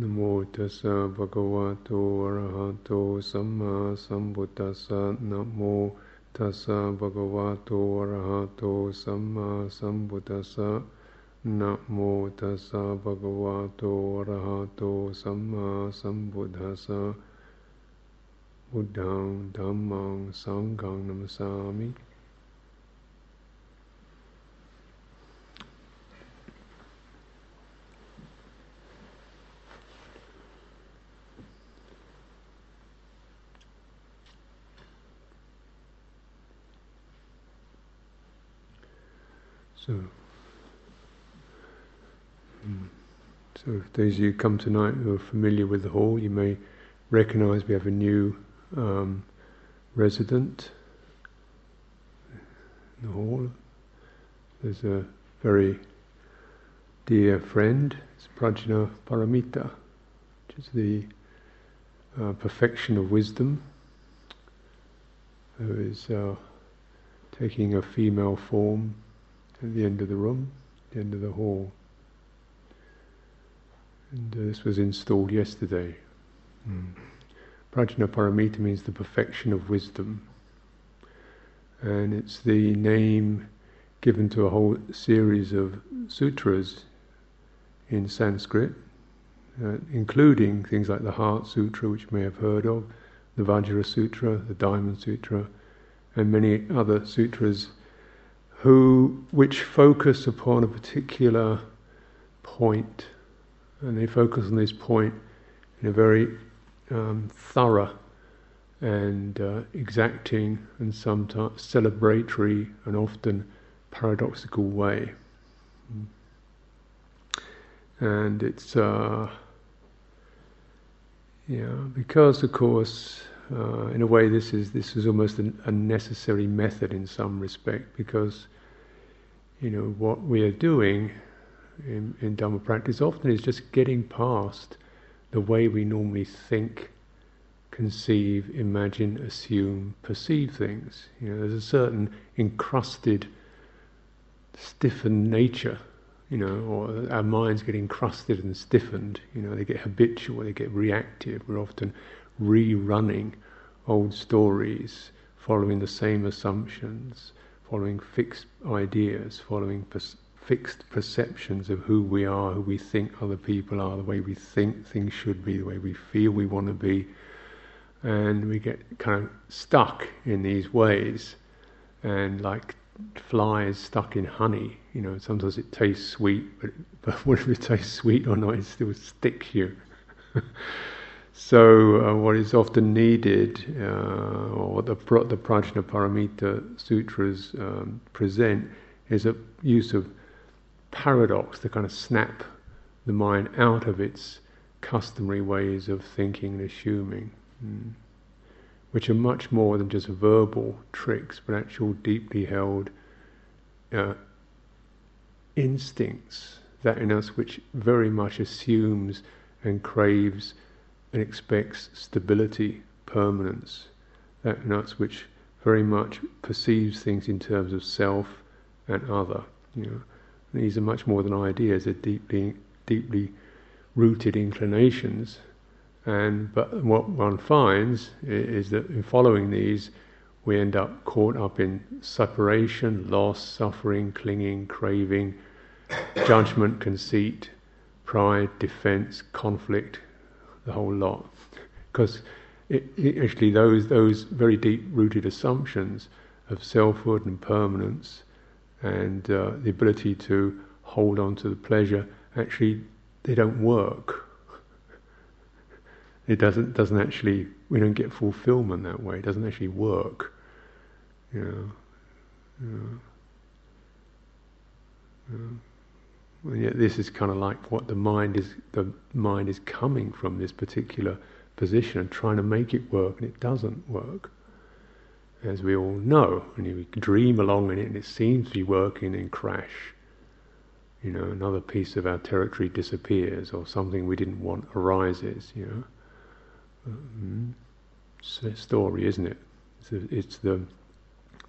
นะโมตัสสะภะคะวะโตอะระหะโตสัมมาสัมพุทธัสสะนะโมตัสสะภะคะวะโตอะระหะโตสัมมาสัมพุทธัสสะนะโมตัสสะภะคะวะโตอะระหะโตสัมมาสัมพุทธัสสะบุตังธัมมังสังฆังนัมสามิ so those of you who come tonight who are familiar with the hall, you may recognize we have a new um, resident in the hall. There's a very dear friend, it's Prajna Paramita, which is the uh, perfection of wisdom, who is uh, taking a female form at the end of the room, the end of the hall. And uh, this was installed yesterday. Mm. Prajna Paramita means the perfection of wisdom. And it's the name given to a whole series of sutras in Sanskrit, uh, including things like the Heart Sutra, which you may have heard of, the Vajra Sutra, the Diamond Sutra, and many other sutras who which focus upon a particular point, and they focus on this point in a very um, thorough and uh, exacting and sometimes celebratory and often paradoxical way. And it's, uh, yeah, because of course uh, in a way, this is this is almost an, a necessary method in some respect because you know what we are doing in, in Dhamma practice often is just getting past the way we normally think, conceive, imagine, assume, perceive things. You know, there's a certain encrusted, stiffened nature. You know, or our minds get encrusted and stiffened. You know, they get habitual, they get reactive. We're often rerunning old stories, following the same assumptions, following fixed ideas, following pers- fixed perceptions of who we are, who we think other people are, the way we think things should be, the way we feel we want to be. And we get kind of stuck in these ways, and like flies stuck in honey. You know, sometimes it tastes sweet, but, but whether it tastes sweet or not, it still sticks you. So, uh, what is often needed, uh, or the, the Prajna Paramita sutras um, present, is a use of paradox to kind of snap the mind out of its customary ways of thinking and assuming, mm. which are much more than just verbal tricks, but actual deeply held uh, instincts that in us which very much assumes and craves and expects stability, permanence. That nuts which very much perceives things in terms of self and other. You know, these are much more than ideas; they're deeply, deeply rooted inclinations. And but what one finds is that in following these, we end up caught up in separation, loss, suffering, clinging, craving, judgment, conceit, pride, defense, conflict, the whole lot. Because actually, those those very deep rooted assumptions of selfhood and permanence, and uh, the ability to hold on to the pleasure, actually, they don't work. It doesn't doesn't actually. We don't get fulfillment that way. It doesn't actually work. You know. You know. And yet this is kind of like what the mind is the mind is coming from this particular position and trying to make it work and it doesn't work. As we all know, and you dream along in it and it seems to be working and crash. You know, another piece of our territory disappears or something we didn't want arises, you know. Mm-hmm. It's a story, isn't it? It's, it's the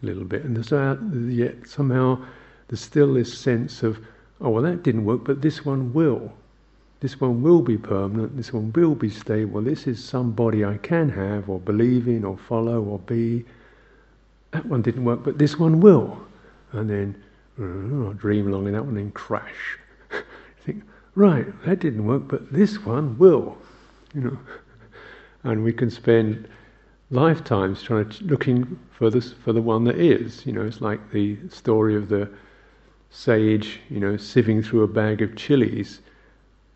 little bit, and that, yet somehow there's still this sense of oh, well, that didn't work, but this one will. this one will be permanent, this one will be stable, this is somebody I can have or believe in or follow or be. That one didn't work, but this one will. And then oh, dream along in that one and crash. think, right, that didn't work, but this one will. You know. And we can spend lifetimes trying to looking for this for the one that is. You know, it's like the story of the sage, you know, sieving through a bag of chilies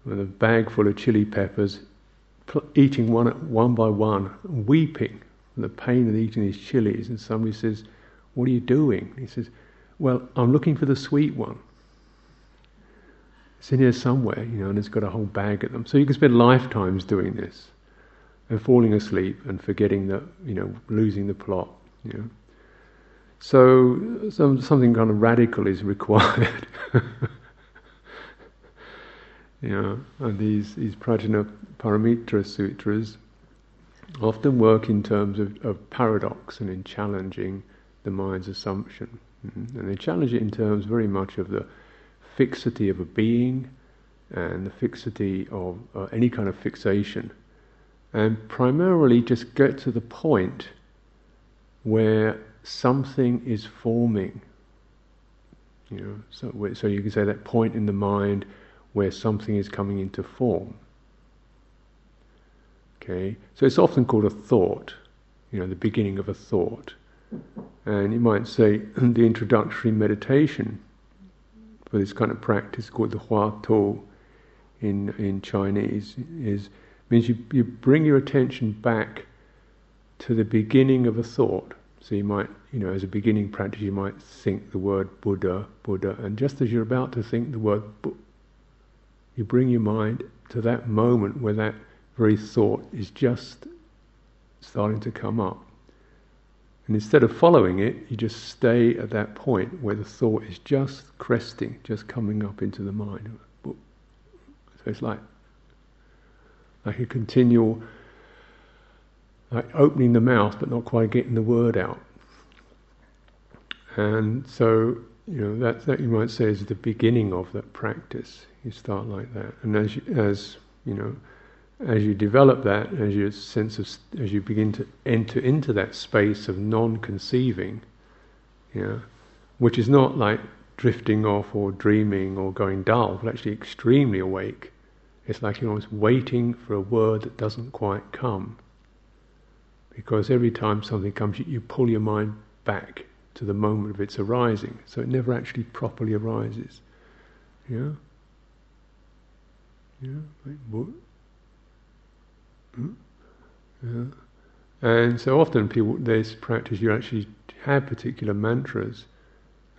with a bag full of chili peppers, eating one one by one, weeping the pain of eating these chilies. And somebody says, "What are you doing?" He says, "Well, I'm looking for the sweet one." It's in here somewhere, you know, and it's got a whole bag of them. So you can spend lifetimes doing this and falling asleep and forgetting that, you know, losing the plot, you know. So some, something kind of radical is required. you know, and these, these Prajna Paramita sutras often work in terms of, of paradox and in challenging the mind's assumption. Mm-hmm. And they challenge it in terms very much of the fixity of a being and the fixity of uh, any kind of fixation and primarily just get to the point where something is forming. You know, so, so you can say that point in the mind where something is coming into form. Okay, so it's often called a thought, you know, the beginning of a thought. And you might say the introductory meditation for this kind of practice called the Hua To in, in Chinese is means you, you bring your attention back to the beginning of a thought. So you might, you know, as a beginning practice, you might think the word Buddha, Buddha, and just as you're about to think the word, you bring your mind to that moment where that very thought is just starting to come up. And instead of following it, you just stay at that point where the thought is just cresting, just coming up into the mind. So it's like like a continual like opening the mouth but not quite getting the word out. And so, you know, that, that you might say is the beginning of that practice. You start like that. And as, you, as you know, as you develop that, as your sense of, as you begin to enter into that space of non-conceiving, know, which is not like drifting off or dreaming or going dull, but actually extremely awake, it's like you're almost waiting for a word that doesn't quite come. Because every time something comes, you, you pull your mind back to the moment of its arising, so it never actually properly arises. Yeah? Yeah? Hmm? Yeah. And so often people, this practice, you actually have particular mantras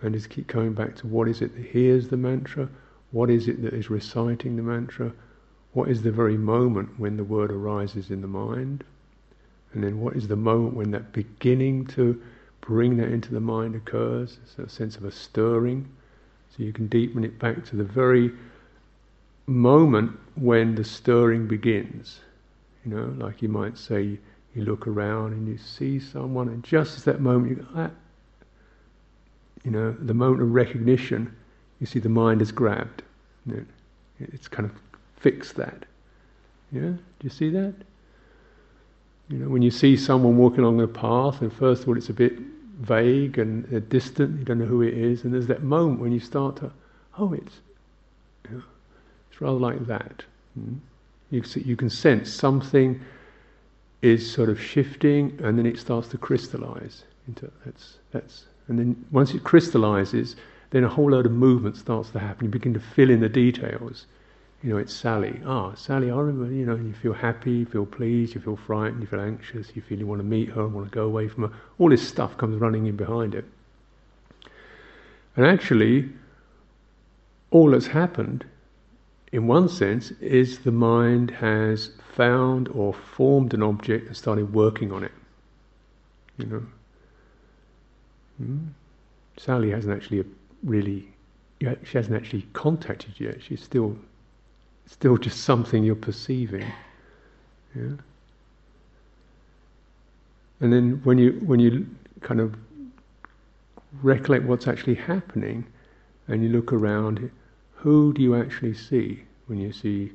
and just keep coming back to what is it that hears the mantra, what is it that is reciting the mantra, what is the very moment when the word arises in the mind? And then what is the moment when that beginning to bring that into the mind occurs? So a sense of a stirring. So you can deepen it back to the very moment when the stirring begins. You know, like you might say, you look around and you see someone, and just at that moment you go, ah, you know, the moment of recognition, you see the mind is grabbed. It's kind of fix that. Yeah? Do you see that? You know, when you see someone walking along the path, and first of all it's a bit vague and uh, distant, you don't know who it is, and there's that moment when you start to, oh, it's, you know, it's rather like that. Hmm? You, you can sense something is sort of shifting, and then it starts to crystallize into that's that's, and then once it crystallizes, then a whole load of movement starts to happen. You begin to fill in the details you know, it's Sally. Ah, Sally, I remember, you know, you feel happy, you feel pleased, you feel frightened, you feel anxious, you feel you want to meet her, want to go away from her. All this stuff comes running in behind it. And actually, all that's happened, in one sense, is the mind has found or formed an object and started working on it. You know. Hmm? Sally hasn't actually really, she hasn't actually contacted yet. She's still still just something you're perceiving. Yeah? And then when you when you kind of recollect what's actually happening and you look around, who do you actually see when you see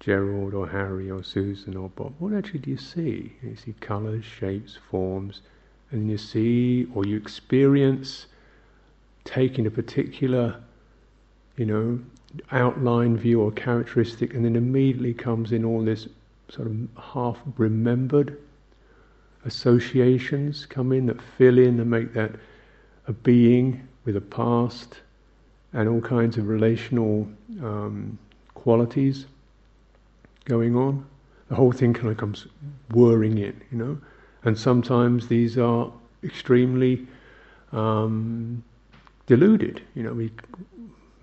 Gerald or Harry or Susan or Bob, what actually do you see? You see colours, shapes, forms, and you see or you experience taking a particular, you know, outline view or characteristic, and then immediately comes in all this sort of half remembered associations come in that fill in and make that a being with a past and all kinds of relational um, qualities going on. The whole thing kind of comes whirring in, you know. And sometimes these are extremely um, deluded. You know, we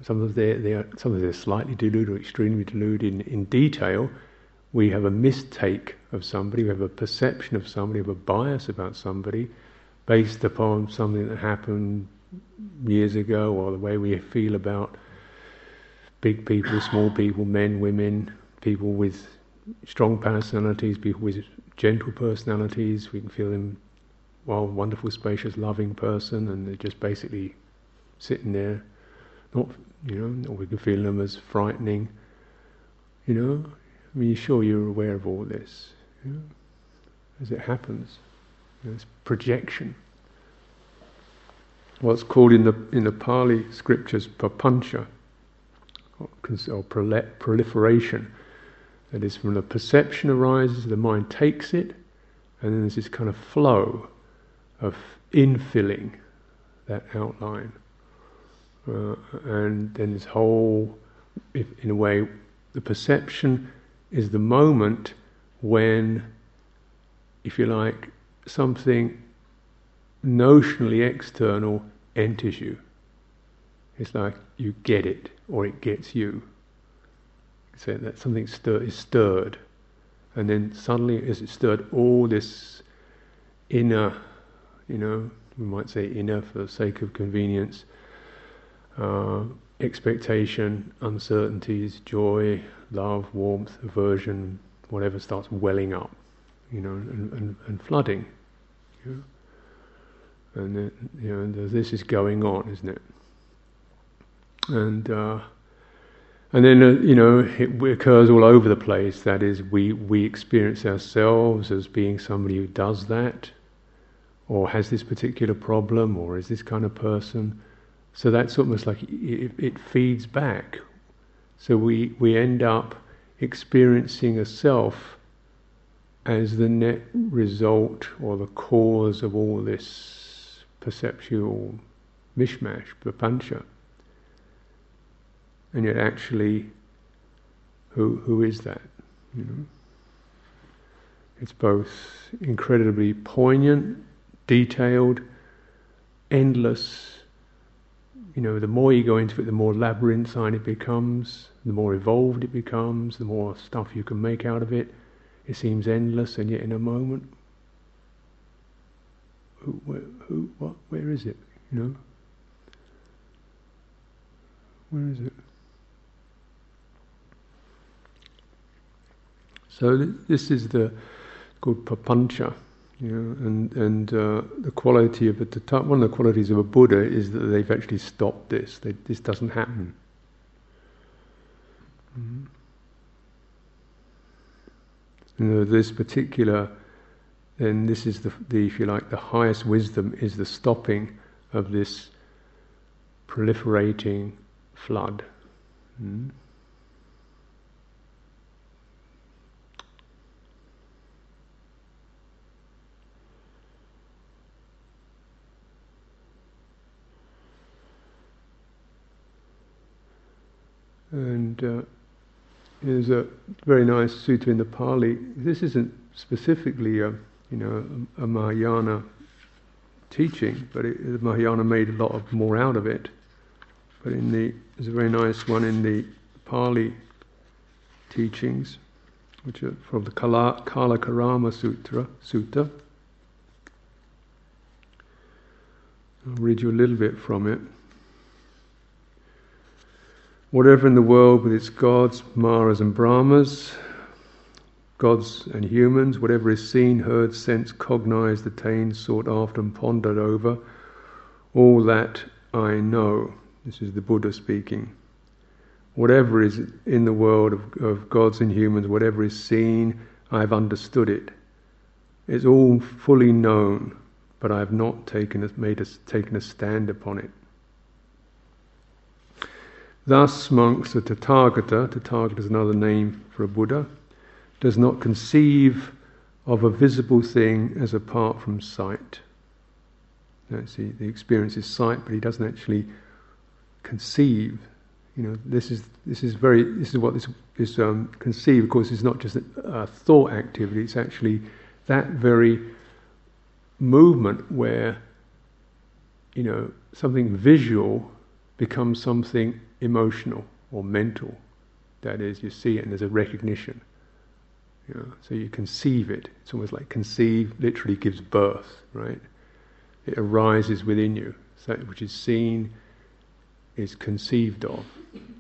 sometimes they they are sometimes they're slightly deluded or extremely deluded in, in detail. We have a mistake of somebody, we have a perception of somebody, we have a bias about somebody based upon something that happened years ago or the way we feel about big people, small people, men, women, people with strong personalities, people with gentle personalities. We can feel them, well, wonderful, spacious, loving person, and they're just basically sitting there, not, you know, or we can feel them as frightening. You know, I mean, you're sure you're aware of all this, you know, as it happens. You know, it's projection. What's called in the in the Pali scriptures papancha, or, or proliferation that is, from the perception arises, the mind takes it, and then there's this kind of flow of infilling that outline. Uh, and then this whole, if, in a way, the perception is the moment when, if you like, something notionally external enters you. It's like you get it, or it gets you. So that something stir, is stirred, and then suddenly, as it stirred, all this inner, you know, we might say inner for the sake of convenience, uh, expectation, uncertainties, joy, love, warmth, aversion, whatever starts welling up, you know, and, and, and flooding. You know? And then, you know, this is going on, isn't it? And uh, and then, uh, you know, it occurs all over the place. That is, we, we experience ourselves as being somebody who does that, or has this particular problem, or is this kind of person. So that's almost like it, it feeds back. So we, we end up experiencing a self as the net result or the cause of all this perceptual mishmash, papancha and yet actually, who who is that? You know, it's both incredibly poignant, detailed, endless. You know, the more you go into it, the more labyrinthine it becomes, the more evolved it becomes, the more stuff you can make out of it. It seems endless, and yet in a moment, who, where, who, what, where is it? You know, where is it? So this is the called papancha, you know, and and uh, the quality of a one of the qualities of a Buddha is that they've actually stopped this. They, this doesn't happen. Mm-hmm. You know, this particular, then this is the, the, if you like, the highest wisdom is the stopping of this proliferating flood. Mm-hmm. And uh, there's a very nice sutta in the Pali. This isn't specifically a, you know, a, a Mahayana teaching, but it, the Mahayana made a lot of more out of it. But in the there's a very nice one in the Pali teachings, which are from the Kala, Kalakarama Sutra. Sutta. I'll read you a little bit from it. Whatever in the world with its gods, Maras and Brahmas, gods and humans, whatever is seen, heard, sensed, cognized, attained, sought after, and pondered over, all that I know. This is the Buddha speaking. whatever is in the world of, of gods and humans, whatever is seen, I've understood it. It's all fully known, but I have not taken a, made a, taken a stand upon it. Thus, monks, the Tathagata, Tathagata is another name for a Buddha, does not conceive of a visible thing as apart from sight. Now, see, the experience is sight, but he doesn't actually conceive. You know, this is this is very this is what this is um, conceived. Of course, it's not just a, a thought activity; it's actually that very movement where you know something visual becomes something emotional or mental. That is, you see it and there's a recognition. You know, so you conceive it. It's almost like conceive literally gives birth, right? It arises within you. So that which is seen is conceived of.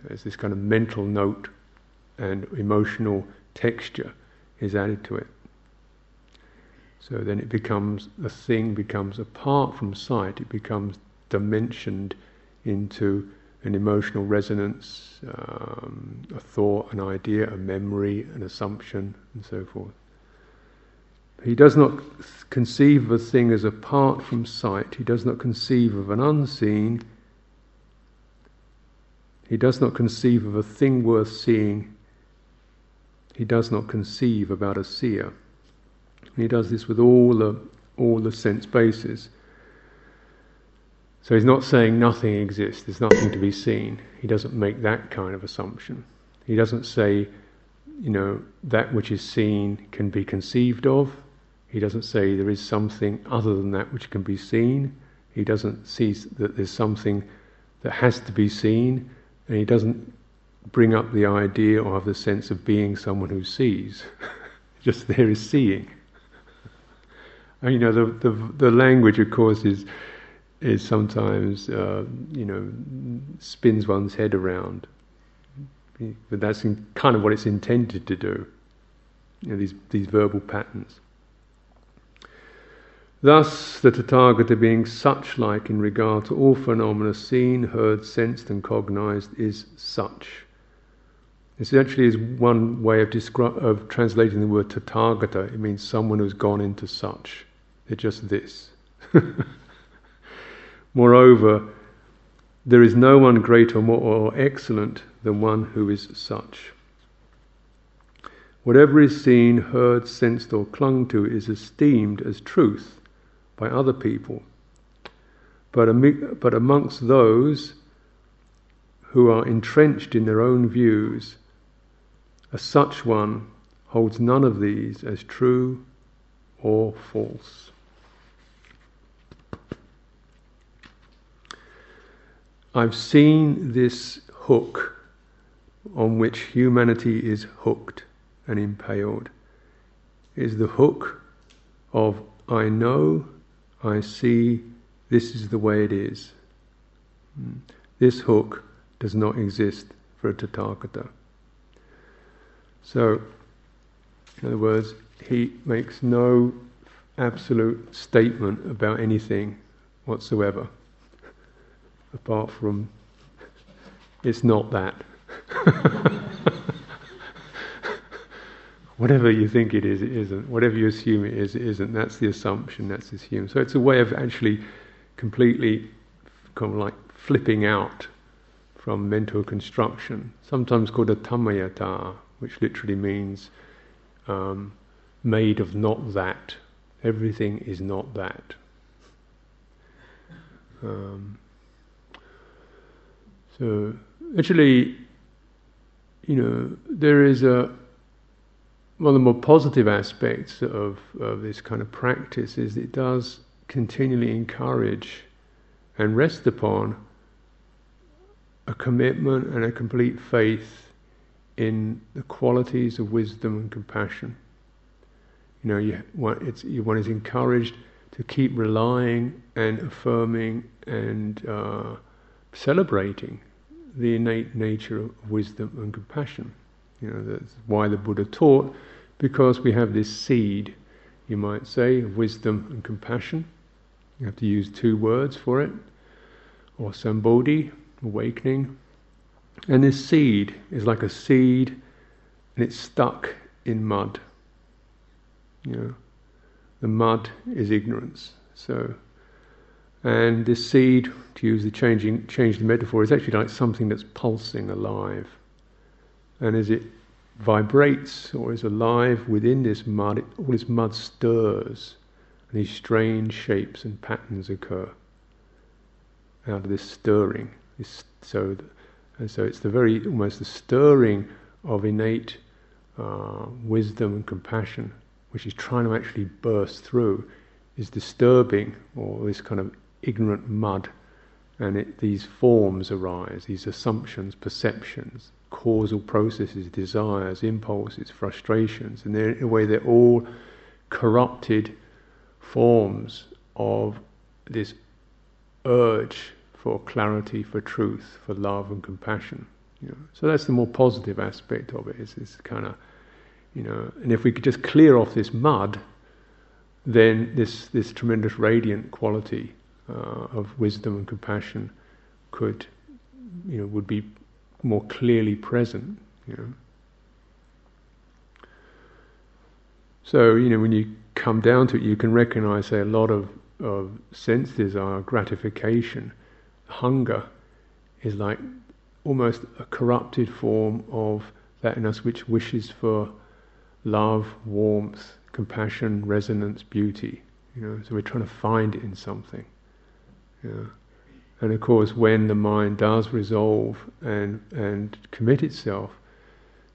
There's this kind of mental note and emotional texture is added to it. So then it becomes, the thing becomes apart from sight, it becomes dimensioned into an emotional resonance, um, a thought, an idea, a memory, an assumption, and so forth. He does not conceive of a thing as apart from sight, he does not conceive of an unseen, he does not conceive of a thing worth seeing, he does not conceive about a seer. he does this with all the, all the sense bases. So he's not saying nothing exists, there's nothing to be seen. He doesn't make that kind of assumption. He doesn't say, you know, that which is seen can be conceived of. He doesn't say there is something other than that which can be seen. He doesn't see that there's something that has to be seen. And he doesn't bring up the idea or have the sense of being someone who sees. Just there is seeing. You know, the, the, the language, of course, is is sometimes, uh, you know, spins one's head around. But that's kind of what it's intended to do. You know, these these verbal patterns. Thus, the Tathagata, being such like in regard to all phenomena seen, heard, sensed, and cognized, is such. This actually is one way of, descri- of translating the word Tathagata. It means someone who's gone into such. They're just this. Moreover, there is no one greater or more excellent than one who is such. Whatever is seen, heard, sensed, or clung to is esteemed as truth by other people. But, but amongst those who are entrenched in their own views, a such one holds none of these as true or false. I've seen this hook on which humanity is hooked and impaled. Is the hook of I know, I see, this is the way it is. Hmm. This hook does not exist for a Tathagata. So, in other words, he makes no absolute statement about anything whatsoever apart from it's not that. Whatever you think it is, it isn't. Whatever you assume it is, it isn't. That's the assumption, that's assumed. So it's a way of actually completely kind of like flipping out from mental construction, sometimes called atammayata, which literally means um, made of not that. Everything is not that. Um, so actually, you know, there is a one of the more positive aspects of, of this kind of practice is it does continually encourage and rest upon a commitment and a complete faith in the qualities of wisdom and compassion. You know, you, one, it's, one is encouraged to keep relying and affirming and uh, celebrating the innate nature of wisdom and compassion. You know, that's why the Buddha taught, because we have this seed, you might say, of wisdom and compassion. You have to use two words for it, or sambodhi, awakening, And this seed is like a seed and it's stuck in mud. You know, the mud is ignorance. So, and this seed, to use the changing, change the metaphor, is actually like something that's pulsing alive. And as it vibrates or is alive within this mud, it, all this mud stirs, and these strange shapes and patterns occur out of this stirring. This, so, and so it's the very almost the stirring of innate uh, wisdom and compassion, which is trying to actually burst through, is disturbing or this kind of ignorant mud, and it, these forms arise, these assumptions, perceptions, causal processes, desires, impulses, frustrations, and in a way they're all corrupted forms of this urge for clarity, for truth, for love and compassion. You know. So that's the more positive aspect of it. Is this kind of, you know, and if we could just clear off this mud, then this this tremendous radiant quality uh, of wisdom and compassion could, you know, would be more clearly present. You know. So you know when you come down to it, you can recognize say, a lot of, of sense desire, gratification, hunger, is like almost a corrupted form of that in us which wishes for love, warmth, compassion, resonance, beauty. You know, so we're trying to find it in something. Know. And of course, when the mind does resolve and and commit itself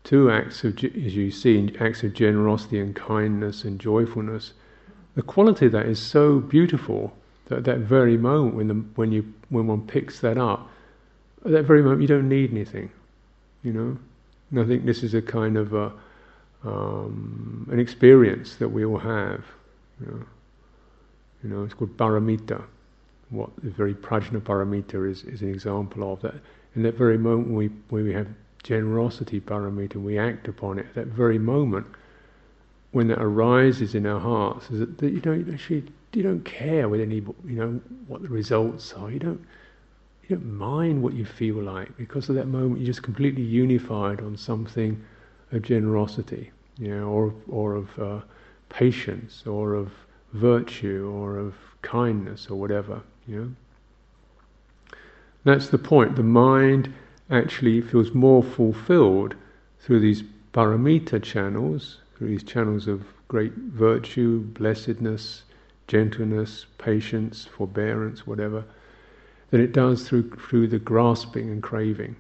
to acts of, as you see, acts of generosity and kindness and joyfulness, the quality of that is so beautiful that that very moment when the, when you when one picks that up, at that very moment you don't need anything, you know. And I think this is a kind of a, um, an experience that we all have. You know, you know it's called paramita. What the very prajna paramita is, is an example of that. In that very moment we, we have generosity paramita, we act upon it. At that very moment, when that arises in our hearts, is that, that you don't actually you don't care with any you know what the results are. You don't you don't mind what you feel like because at that moment you're just completely unified on something of generosity, you know, or or of uh, patience, or of virtue, or of kindness, or whatever. Know. That's the point. The mind actually feels more fulfilled through these paramita channels, through these channels of great virtue, blessedness, gentleness, patience, forbearance, whatever, than it does through through the grasping and craving.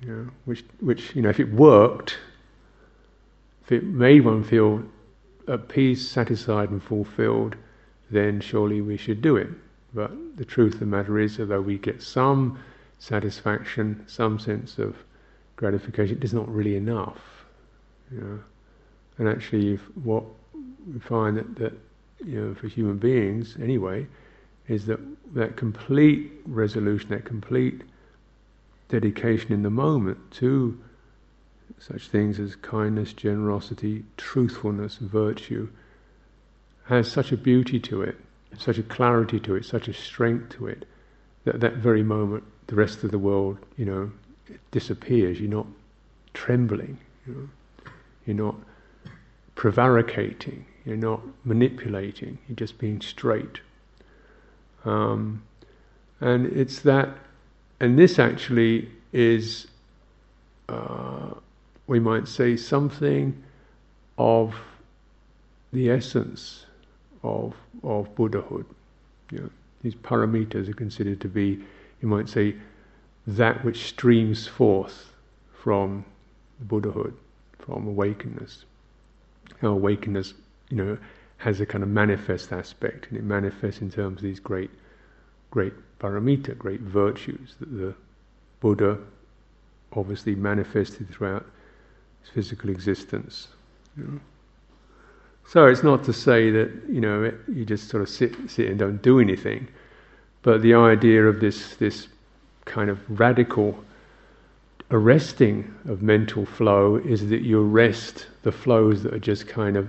You know, which which you know, if it worked, if it made one feel at peace, satisfied, and fulfilled, then surely we should do it. But the truth of the matter is, although we get some satisfaction, some sense of gratification, it is not really enough. You know? And actually, what we find that, that you know, for human beings anyway, is that that complete resolution, that complete dedication in the moment to such things as kindness, generosity, truthfulness, virtue, has such a beauty to it, such a clarity to it, such a strength to it, that that very moment the rest of the world, you know, disappears. You're not trembling. You know, you're not prevaricating. You're not manipulating. You're just being straight. Um, and it's that, and this actually is, uh, we might say, something of the essence of of Buddhahood. You know, these paramitas are considered to be you might say, that which streams forth from Buddhahood, from awakeness. How awakeness, you know, has a kind of manifest aspect, and it manifests in terms of these great, great paramita, great virtues that the Buddha obviously manifested throughout his physical existence. You know. So it's not to say that you know it, you just sort of sit, sit and don't do anything. But the idea of this, this kind of radical arresting of mental flow is that you arrest the flows that are just kind of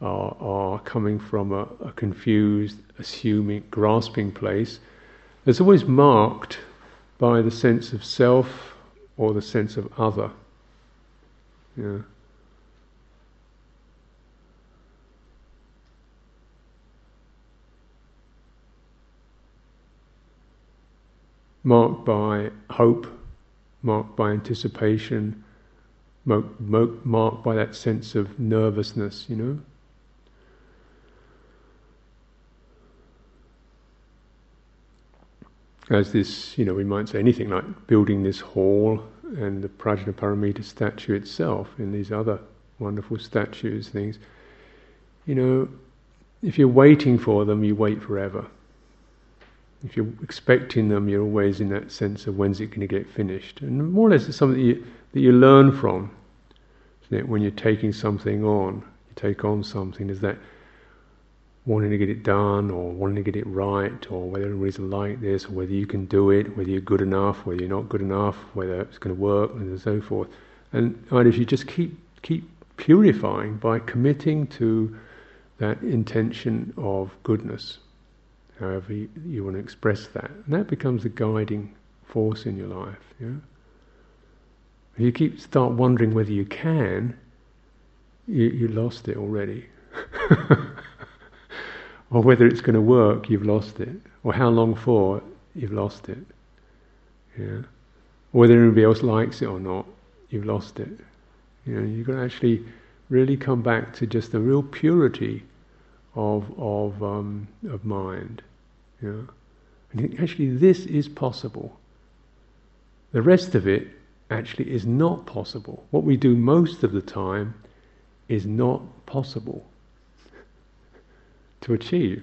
are, are coming from a, a confused, assuming, grasping place. It's always marked by the sense of self, or the sense of other. Yeah. Marked by hope, marked by anticipation, marked marked by that sense of nervousness, you know. As this, you know, we might say anything like building this hall and the Prajnaparamita statue itself and these other wonderful statues, things. You know, if you're waiting for them, you wait forever. If you're expecting them, you're always in that sense of when's it going to get finished. And more or less, it's something that you, that you learn from. When you're taking something on, you take on something, there's that wanting to get it done or wanting to get it right or whether everybody's like this or whether you can do it, whether you're good enough, whether you're not good enough, whether it's going to work and so forth. And if you just keep keep purifying by committing to that intention of goodness, however you, you want to express that, and that becomes the guiding force in your life. Yeah? If you keep start wondering whether you can, you, you lost it already. or whether it's going to work, you've lost it. Or how long for, you've lost it. Yeah. Or whether anybody else likes it or not, you've lost it. You know, you've got to actually really come back to just the real purity of of um, of mind. Yeah. And actually, this is possible. The rest of it actually is not possible. What we do most of the time is not possible to achieve.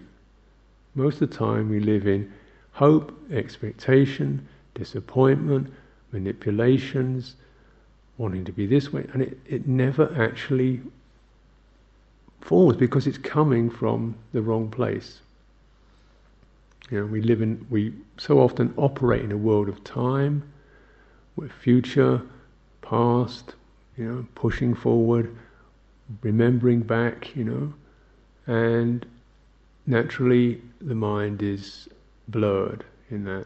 Most of the time we live in hope, expectation, disappointment, manipulations, wanting to be this way, and it, it never actually forms because it's coming from the wrong place. You know, we live in, we so often operate in a world of time, with future, past, you know, pushing forward, remembering back, you know, and naturally the mind is blurred in that.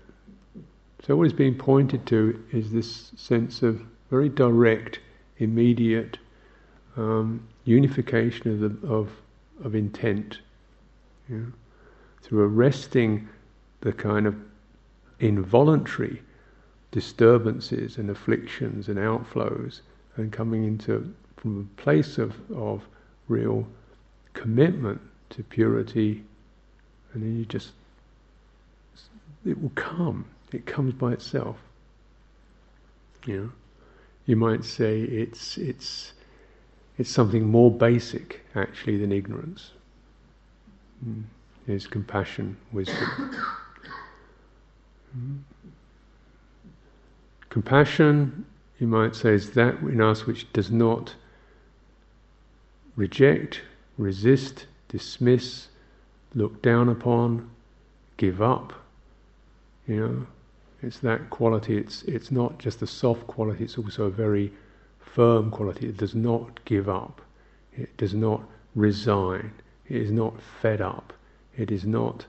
So what is being pointed to is this sense of very direct, immediate um, unification of, the, of, of intent. You know, through arresting the kind of involuntary disturbances and afflictions and outflows and coming into from a place of, of real commitment to purity. And then you just it will come. It comes by itself. You know you might say it's it's it's something more basic actually than ignorance. Mm. Is compassion wisdom mm. compassion you might say is that in us which does not reject resist dismiss look down upon, give up. You know, it's that quality. It's it's not just a soft quality. It's also a very firm quality. It does not give up. It does not resign. It is not fed up. It is not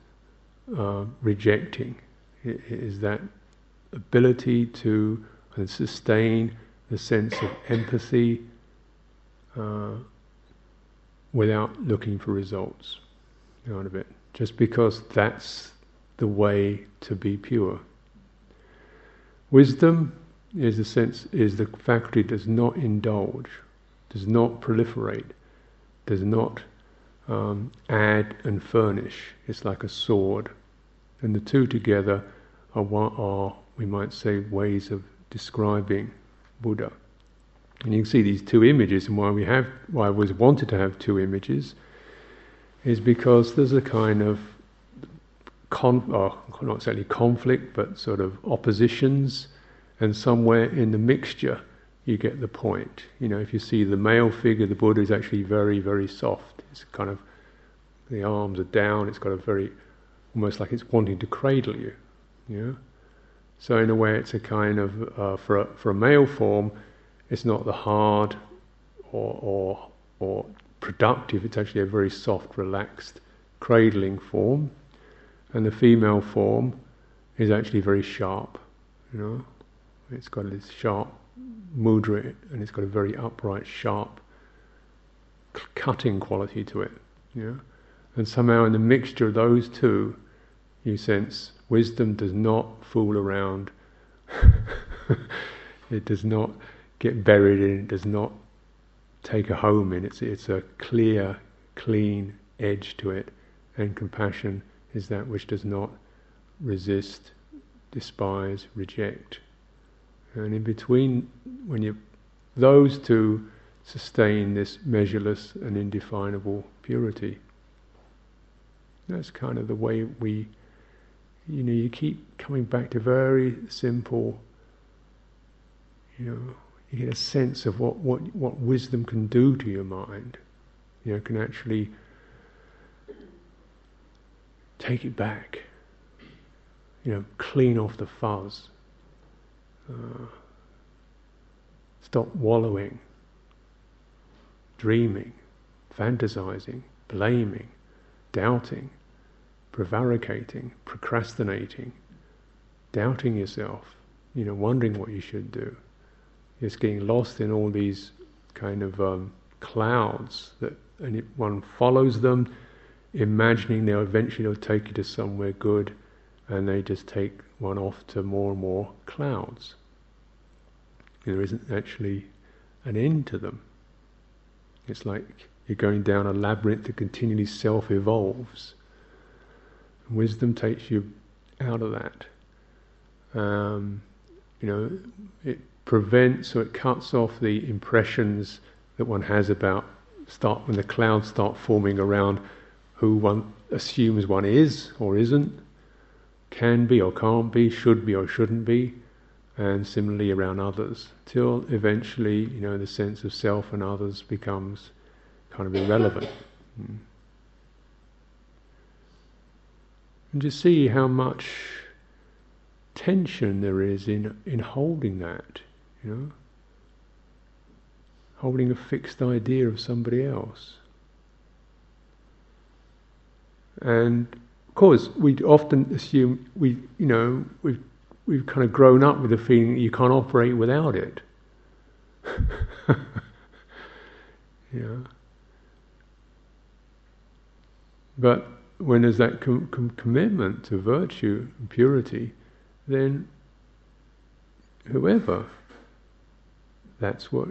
uh, rejecting. It, is that ability to sustain the sense of empathy uh, without looking for results out of it, just because that's the way to be pure. Wisdom is the sense is the faculty does not indulge, does not proliferate, does not um, add and furnish. It's like a sword, and the two together are, are we might say ways of describing Buddha. And you can see these two images, and why we have why I was wanted to have two images is because there's a kind of con- not exactly conflict, but sort of oppositions, and somewhere in the mixture you get the point. You know, if you see the male figure, the Buddha is actually very, very soft. It's kind of the arms are down. It's got a very almost like it's wanting to cradle you. Yeah. So in a way, it's a kind of uh, for a, for a male form, it's not the hard or or or productive, it's actually a very soft, relaxed, cradling form. And the female form is actually very sharp, you know. It's got this sharp mudra and it's got a very upright, sharp, cutting quality to it. Know? And somehow in the mixture of those two, you sense wisdom does not fool around. it does not get buried in, it does not take a home in. It's, it's a clear, clean edge to it. And compassion is that which does not resist, despise, reject. And in between, when you, those two sustain this measureless and indefinable purity. That's kind of the way we, you know, you keep coming back to very simple, you know, you get a sense of what, what, what wisdom can do to your mind. You know, can actually take it back. You know, clean off the fuzz. Uh, stop wallowing, dreaming, fantasizing, blaming, doubting, prevaricating, procrastinating, doubting yourself, you know, wondering what you should do. Just getting lost in all these kind of um, clouds that, and it, one follows them, imagining they'll eventually they'll take you to somewhere good, and they just take one off to more and more clouds. There isn't actually an end to them. It's like you're going down a labyrinth that continually self evolves. Wisdom takes you out of that. Um, you know, it prevents or it cuts off the impressions that one has about start when the clouds start forming around who one assumes one is or isn't, can be or can't be, should be or shouldn't be, and similarly around others, till eventually, you know, the sense of self and others becomes kind of irrelevant. Hmm. And just see how much tension there is in in holding that, you know, holding a fixed idea of somebody else. And of course, we often assume we, you know, we've we've kind of grown up with the feeling that you can't operate without it. yeah. But when there's that com- com- commitment to virtue and purity, then whoever, that's what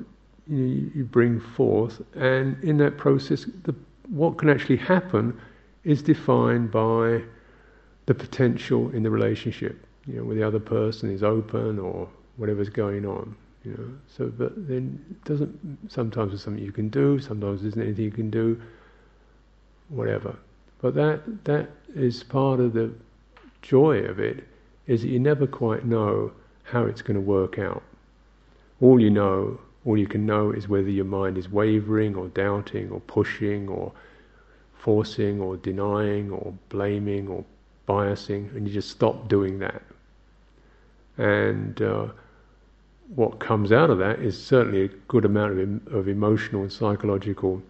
you, you bring forth, and in that process, the, what can actually happen is defined by the potential in the relationship you know, where the other person is open or whatever's going on. You know, so but then doesn't. Sometimes it's something you can do. Sometimes there isn't anything you can do. Whatever. But that that is part of the joy of it. Is that you never quite know how it's going to work out. All you know, all you can know is whether your mind is wavering or doubting or pushing or forcing or denying or blaming or biasing, and you just stop doing that. And uh, what comes out of that is certainly a good amount of, of emotional and psychological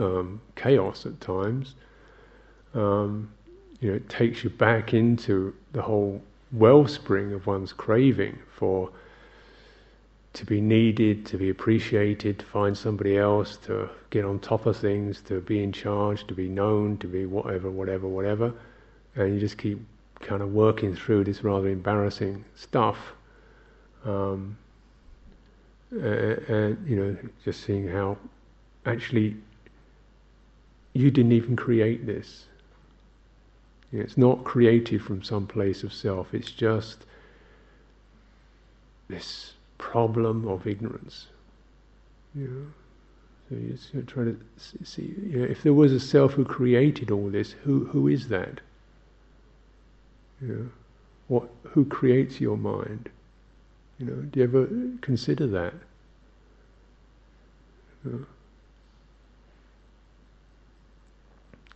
um, chaos at times. Um, you know, it takes you back into the whole wellspring of one's craving for to be needed, to be appreciated, to find somebody else, to get on top of things, to be in charge, to be known, to be whatever, whatever, whatever. And you just keep kind of working through this rather embarrassing stuff. Um, and, you know, just seeing how actually you didn't even create this. You know, it's not created from some place of self. It's just this problem of ignorance. You know? So you're trying to see, you know, if there was a self who created all this, who who is that? You know, what, who creates your mind? You know, do you ever consider that? You know?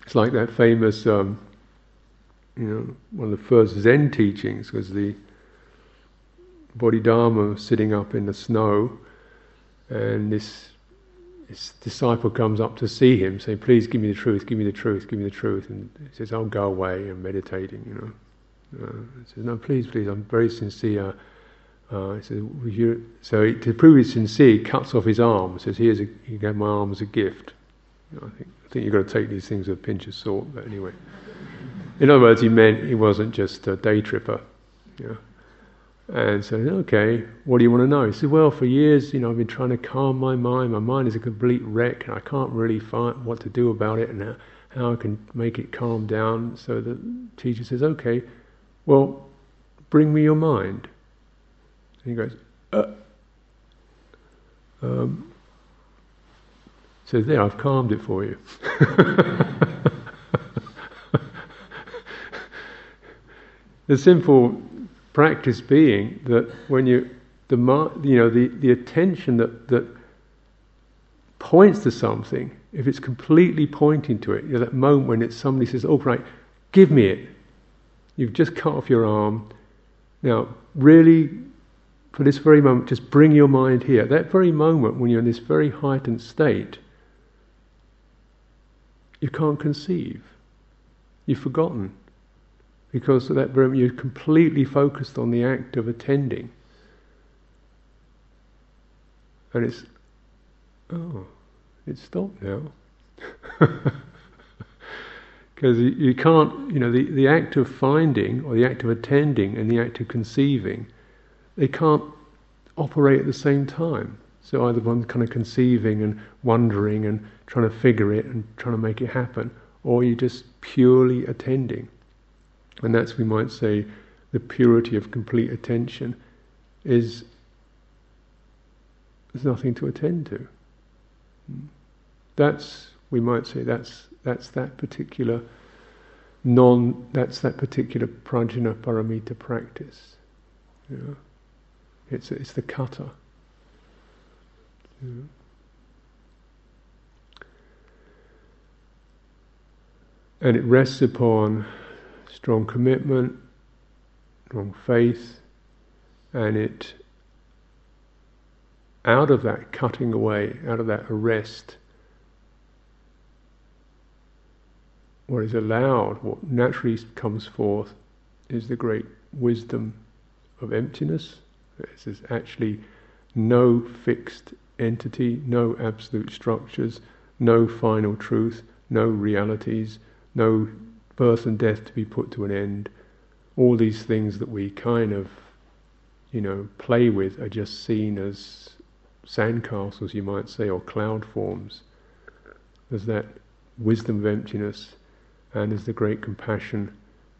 It's like that famous, um, you know, one of the first Zen teachings was the Bodhidharma sitting up in the snow, and this, this disciple comes up to see him, saying, "Please give me the truth, give me the truth, give me the truth." And he says, "I'll go away." and meditating, you know. Uh, says, no, please, please, I'm very sincere. Uh, he says, so he, to prove he's sincere, he cuts off his arm. Says, "Here's a, he gave my arm as a gift." I think I think you've got to take these things with a pinch of salt. But anyway, in other words, he meant he wasn't just a day tripper. Know? And so, okay, what do you want to know? He said, well, for years, you know, I've been trying to calm my mind. My mind is a complete wreck, and I can't really find what to do about it and how I can make it calm down. So the teacher says, okay, well, bring me your mind. And he goes, uh. Um, says, there, I've calmed it for you. the simple practice being that when you the you know the, the attention that that points to something, if it's completely pointing to it, you know, that moment when it's somebody says, "Oh, right, give me it," you've just cut off your arm. Now, really, for this very moment, just bring your mind here. That very moment when you're in this very heightened state, you can't conceive. You've forgotten because at that very moment you're completely focused on the act of attending. And it's, oh, it's stopped now. Because you, can't, you know, the, the act of finding or the act of attending and the act of conceiving, they can't operate at the same time. So either one's kind of conceiving and wondering and trying to figure it and trying to make it happen, or you're just purely attending. And that's, we might say, the purity of complete attention is there's nothing to attend to. Hmm. That's, we might say, that's, that's that particular non, that's that particular prajna paramita practice. It's, it's the know? And it rests upon strong commitment, strong faith, and it, out of that cutting away, out of that arrest, what is allowed, what naturally comes forth, is the great wisdom of emptiness. This is actually no fixed entity, no absolute structures, no final truth, no realities, no birth and death to be put to an end. All these things that we kind of, you know, play with are just seen as sandcastles, you might say, or cloud forms. There's that wisdom of emptiness, and there's the great compassion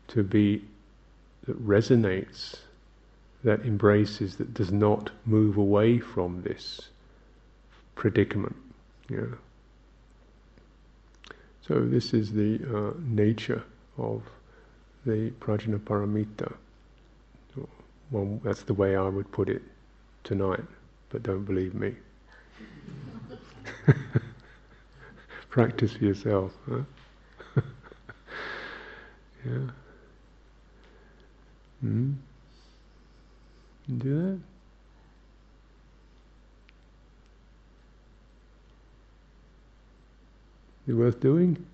to be that resonates, that embraces, that does not move away from this predicament. Know. So this is the uh, nature of the prajna paramita. Well, that's the way I would put it tonight, but don't believe me. Practice for yourself. Huh? Yeah. Hmm? Do that? Is it worth doing?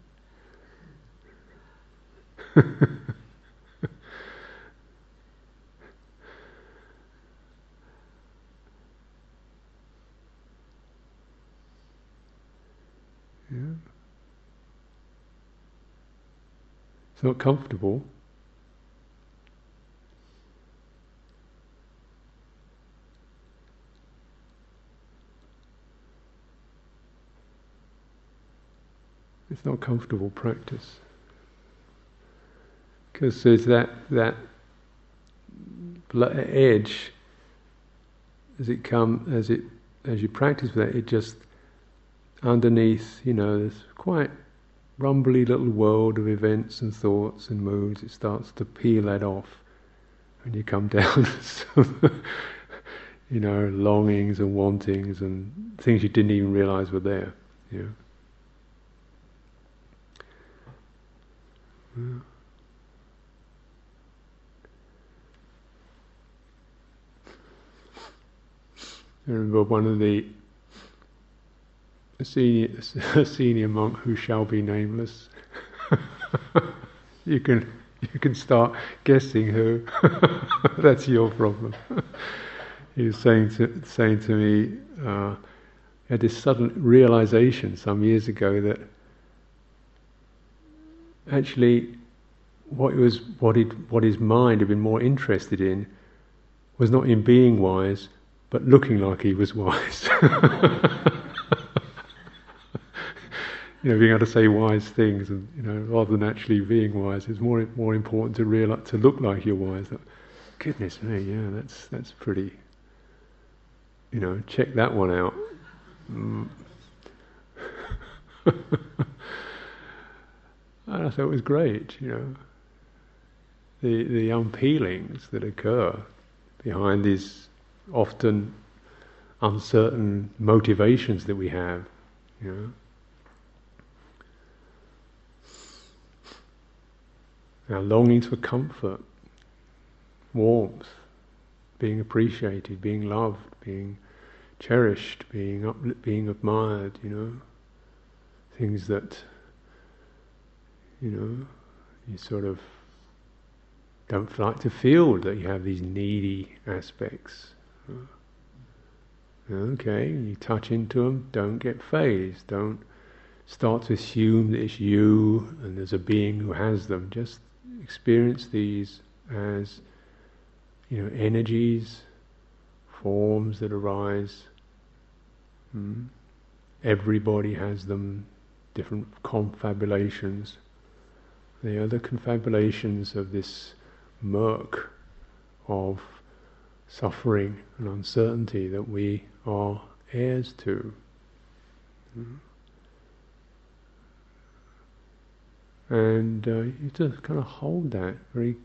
yeah. It's not comfortable. It's not comfortable practice. Because there's that, that edge as it come as it as you practice with that, it just underneath, you know, this quite rumbly little world of events and thoughts and moods. It starts to peel that off, and you come down to some, you know, longings and wantings and things you didn't even realize were there. You know. I remember one of the a senior, a senior monk who shall be nameless. you can you can start guessing who. That's your problem. he was saying to saying to me, uh, had this sudden realization some years ago that actually what was what he what his mind had been more interested in was not in being wise, but looking like he was wise. You know, being able to say wise things, and you know, rather than actually being wise, it's more more important to realize to look like you're wise. That, Goodness me, yeah, that's that's pretty. You know, check that one out. Mm. and I thought it was great, you know. The the unpeelings that occur behind these often uncertain motivations that we have, you know. Our longings for comfort, warmth, being appreciated, being loved, being cherished, being up, being admired, you know, things that, you know, you sort of don't like to feel that you have these needy aspects. Okay, you touch into them, don't get fazed, don't start to assume that it's you and there's a being who has them. Just experience these as you know energies, forms that arise. Hmm? Everybody has them, different confabulations. They are the confabulations of this murk of suffering and uncertainty that we are heirs to. Hmm? And uh, you just kind of hold that very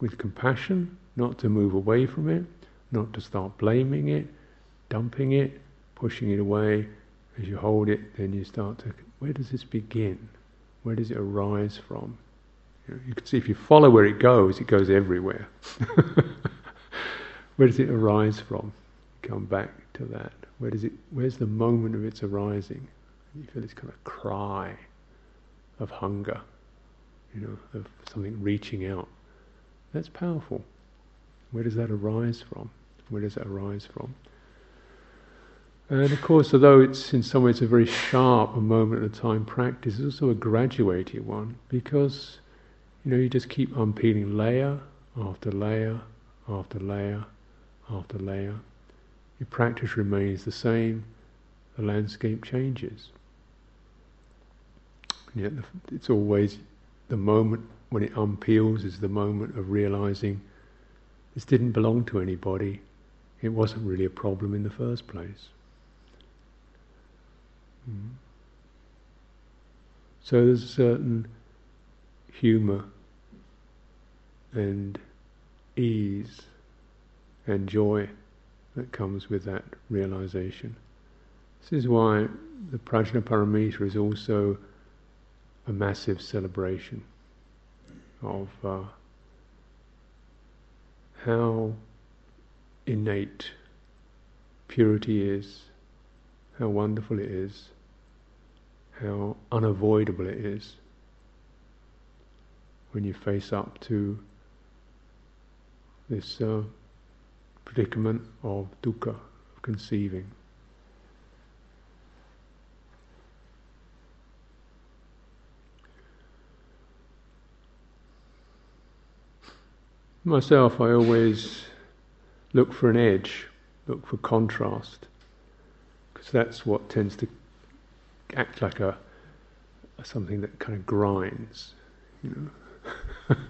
with compassion, not to move away from it, not to start blaming it, dumping it, pushing it away. As you hold it, then you start to, where does this begin? Where does it arise from? You, know, you can see if you follow where it goes, it goes everywhere. where does it arise from? Come back to that. Where does it? Where's the moment of its arising? You feel this kind of cry of hunger you know, of something reaching out. That's powerful. Where does that arise from? Where does that arise from? And of course, although it's in some ways a very sharp, a moment at a time practice, it's also a graduated one because, you know, you just keep unpeeling layer after layer after layer after layer. Your practice remains the same, the landscape changes. And yet it's always the moment when it unpeels is the moment of realizing this didn't belong to anybody. It wasn't really a problem in the first place. Mm. So there's a certain humour and ease and joy that comes with that realization. This is why the Prajnaparamita is also a massive celebration of uh, how innate purity is, how wonderful it is, how unavoidable it is when you face up to this uh, predicament of dukkha, of conceiving. Myself, I always look for an edge, look for contrast, because that's what tends to act like a, a something that kind of grinds, you know.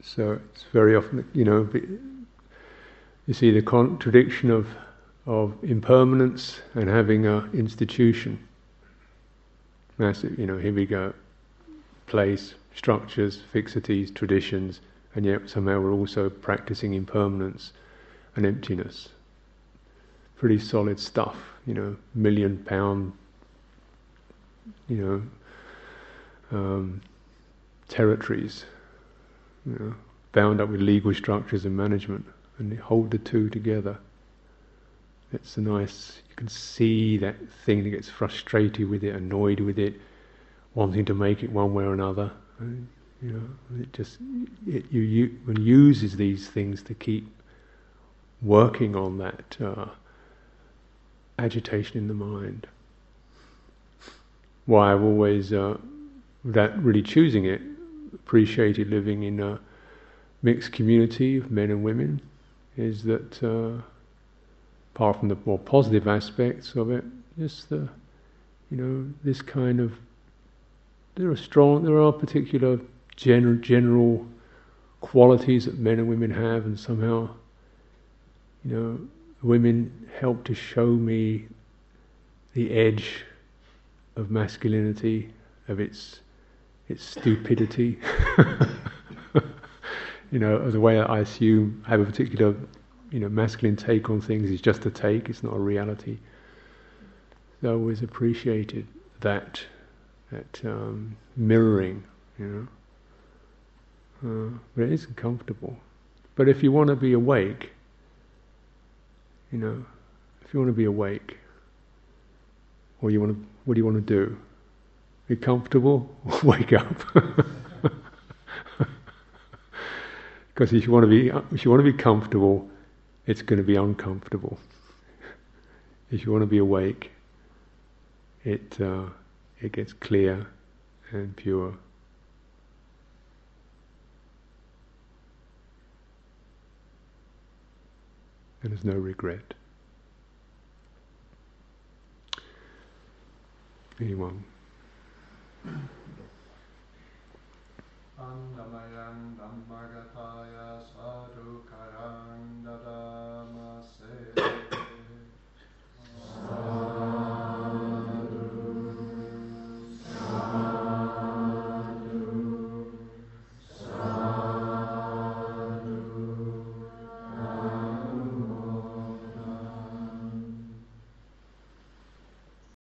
So it's very often, you know, you see the contradiction of of impermanence and having an institution massive, you know, here we go, place, structures, fixities, traditions, and yet somehow we're also practicing impermanence and emptiness. Pretty solid stuff, you know, million pound, you know, um, territories, you know, bound up with legal structures and management, and hold the two together. It's a nice, you can see that thing that gets frustrated with it, annoyed with it, wanting to make it one way or another. You know, it just it, you, you one uses these things to keep working on that uh, agitation in the mind. Why I've always, uh, without really choosing it, appreciated living in a mixed community of men and women is that, uh, apart from the more positive aspects of it, just the, you know, this kind of, there are strong, there are particular general, general qualities that men and women have, and somehow, you know, women help to show me the edge of masculinity, of its its stupidity. you know, of the way I assume I have a particular, you know, masculine take on things is just a take; it's not a reality. So I always appreciated that that um, mirroring, you know. Uh, but it isn't comfortable. But if you want to be awake, you know, if you want to be awake, or you want to, what do you want to do? Be comfortable or wake up? Because if you want to be, if you want to be comfortable, it's going to be uncomfortable. If you want to be awake, it uh, it gets clear and pure. And there's no regret. Anyone? Annamayang Dhammagathaya Sadhukarang Dadamase